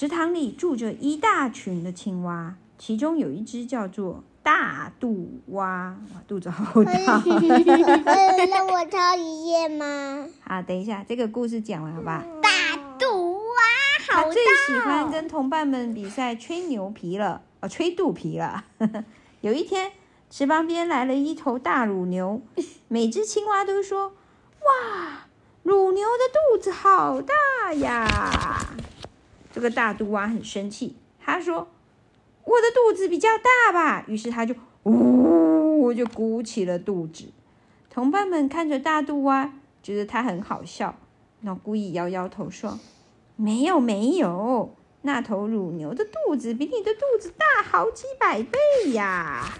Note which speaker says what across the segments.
Speaker 1: 池塘里住着一大群的青蛙，其中有一只叫做大肚蛙，哇，肚子好大。
Speaker 2: 让我抄一页吗？
Speaker 1: 好，等一下，这个故事讲完好吧？
Speaker 2: 大肚蛙好大。
Speaker 1: 他最喜欢跟同伴们比赛吹牛皮了，哦，吹肚皮了。有一天，池旁边来了一头大乳牛，每只青蛙都说：“哇，乳牛的肚子好大呀！”这个大肚蛙很生气，他说：“我的肚子比较大吧？”于是他就呜，就鼓起了肚子。同伴们看着大肚蛙，觉得他很好笑，那故意摇摇头说：“没有，没有，那头乳牛的肚子比你的肚子大好几百倍呀！”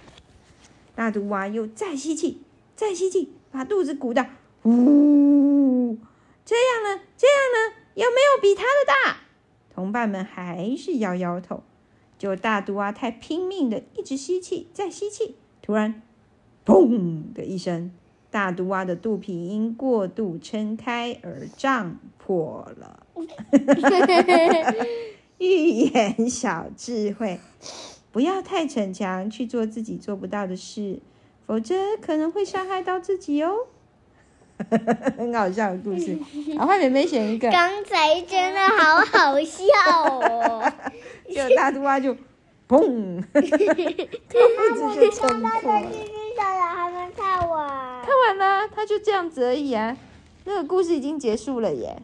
Speaker 1: 大肚蛙又再吸气，再吸气，把肚子鼓到呜，这样呢？这样呢？有没有比他的大？同伴们还是摇摇头，就大肚蛙太拼命的一直吸气，再吸气，突然，砰的一声，大肚蛙的肚皮因过度撑开而胀破了。寓言小智慧：不要太逞强去做自己做不到的事，否则可能会伤害到自己哦。很好笑的故事，好，换妹妹选一个。
Speaker 2: 刚才真的好好笑哦！
Speaker 1: 就大肚蛙就，砰！肚子就撑破了。
Speaker 2: 还没看完。
Speaker 1: 看完了，他就这样子而已啊。那个故事已经结束了耶。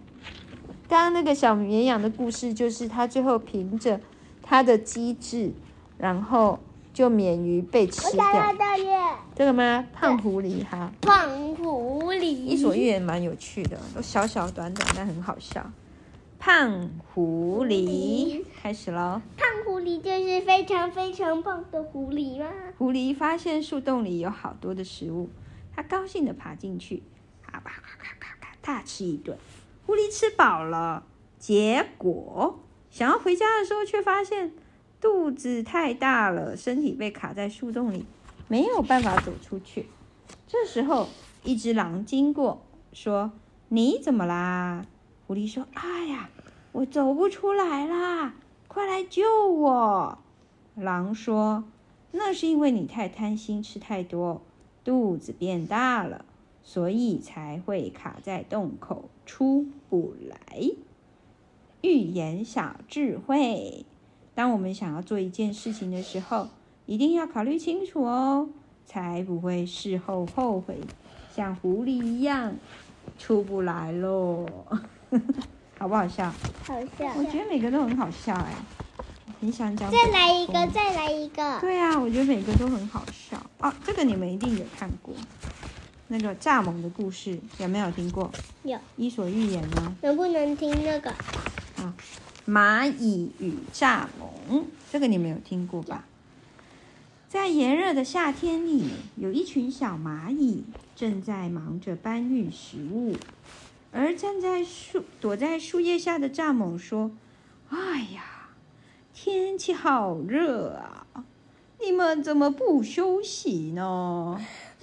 Speaker 1: 刚刚那个小绵羊的故事，就是他最后凭着他的机智，然后。就免于被吃掉。这个吗？胖狐狸哈。
Speaker 2: 胖狐狸。
Speaker 1: 伊索寓言蛮有趣的，都小小短短，但很好笑。胖狐狸，开始喽。
Speaker 2: 胖狐狸就是非常非常胖的狐狸吗？
Speaker 1: 狐狸发现树洞里有好多的食物，它高兴地爬进去，咔吧咔咔咔咔大吃一顿。狐狸吃饱了，结果想要回家的时候，却发现。肚子太大了，身体被卡在树洞里，没有办法走出去。这时候，一只狼经过，说：“你怎么啦？”狐狸说：“哎呀，我走不出来啦，快来救我！”狼说：“那是因为你太贪心，吃太多，肚子变大了，所以才会卡在洞口出不来。”寓言小智慧。当我们想要做一件事情的时候，一定要考虑清楚哦，才不会事后后悔，像狐狸一样出不来喽。好不好笑？
Speaker 2: 好笑。
Speaker 1: 我觉得每个都很好笑哎，很想讲。
Speaker 2: 再来一个，再来一个。
Speaker 1: 对啊，我觉得每个都很好笑哦。这个你们一定有看过，那个蚱蜢的故事有没有听过？
Speaker 2: 有。
Speaker 1: 伊索寓言吗？
Speaker 2: 能不能听那个？
Speaker 1: 啊。蚂蚁与蚱蜢，这个你们有听过吧？在炎热的夏天里，有一群小蚂蚁正在忙着搬运食物，而站在树躲在树叶下的蚱蜢说：“哎呀，天气好热啊！你们怎么不休息呢？”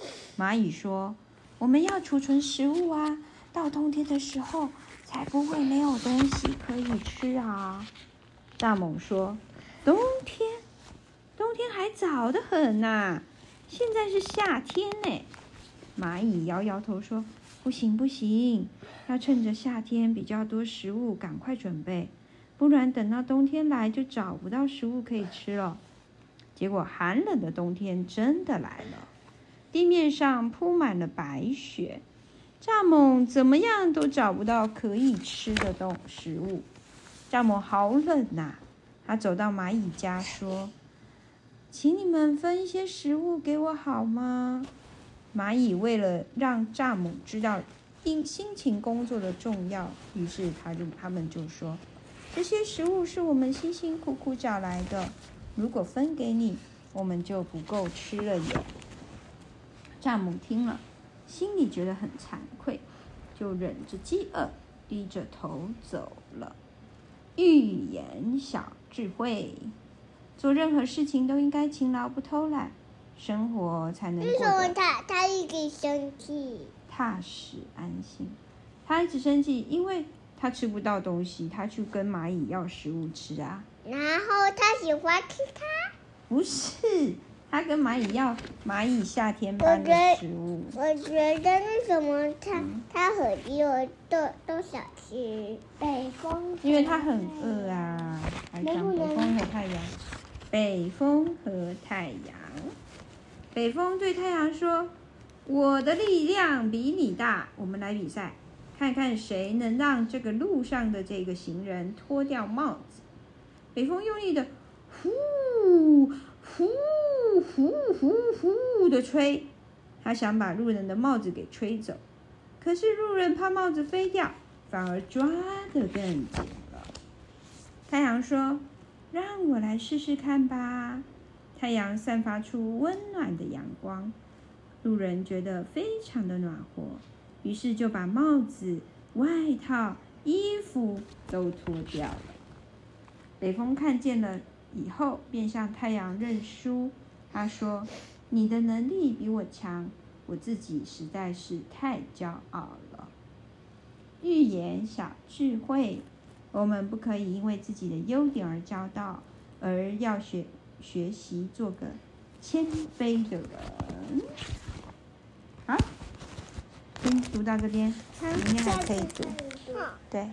Speaker 1: 蚂蚁说：“我们要储存食物啊，到冬天的时候。”才不会没有东西可以吃啊！大猛说：“冬天，冬天还早得很呐，现在是夏天呢。”蚂蚁摇摇头说：“不行不行，要趁着夏天比较多食物赶快准备，不然等到冬天来就找不到食物可以吃了。”结果寒冷的冬天真的来了，地面上铺满了白雪。蚱蜢怎么样都找不到可以吃的东食物，蚱蜢好冷呐！他走到蚂蚁家说：“请你们分一些食物给我好吗？”蚂蚁为了让蚱蜢知道因辛勤工作的重要，于是他就他们就说：“这些食物是我们辛辛苦苦找来的，如果分给你，我们就不够吃了耶。”蚱蜢听了。心里觉得很惭愧，就忍着饥饿，低着头走了。寓言小智慧：做任何事情都应该勤劳不偷懒，生活才能。为什么
Speaker 2: 他他一直生气？
Speaker 1: 踏实安心。他一直生气，因为他吃不到东西，他去跟蚂蚁要食物吃啊。
Speaker 2: 然后他喜欢吃它？
Speaker 1: 不是，他跟蚂蚁要蚂蚁夏天般的食物。
Speaker 2: 我觉得那什么，他他和我都都想吃北风，
Speaker 1: 因为他很饿啊。还讲北风和太阳，北风和太阳。北风对太阳说：“我的力量比你大，我们来比赛。”看看谁能让这个路上的这个行人脱掉帽子。北风用力的呼呼呼呼呼的吹，他想把路人的帽子给吹走。可是路人怕帽子飞掉，反而抓得更紧了。太阳说：“让我来试试看吧。”太阳散发出温暖的阳光，路人觉得非常的暖和。于是就把帽子、外套、衣服都脱掉了。北风看见了以后，便向太阳认输。他说：“你的能力比我强，我自己实在是太骄傲了。”预言小智慧：我们不可以因为自己的优点而骄傲，而要学学习做个谦卑的人。好。先读到这边，明天还可以读。对。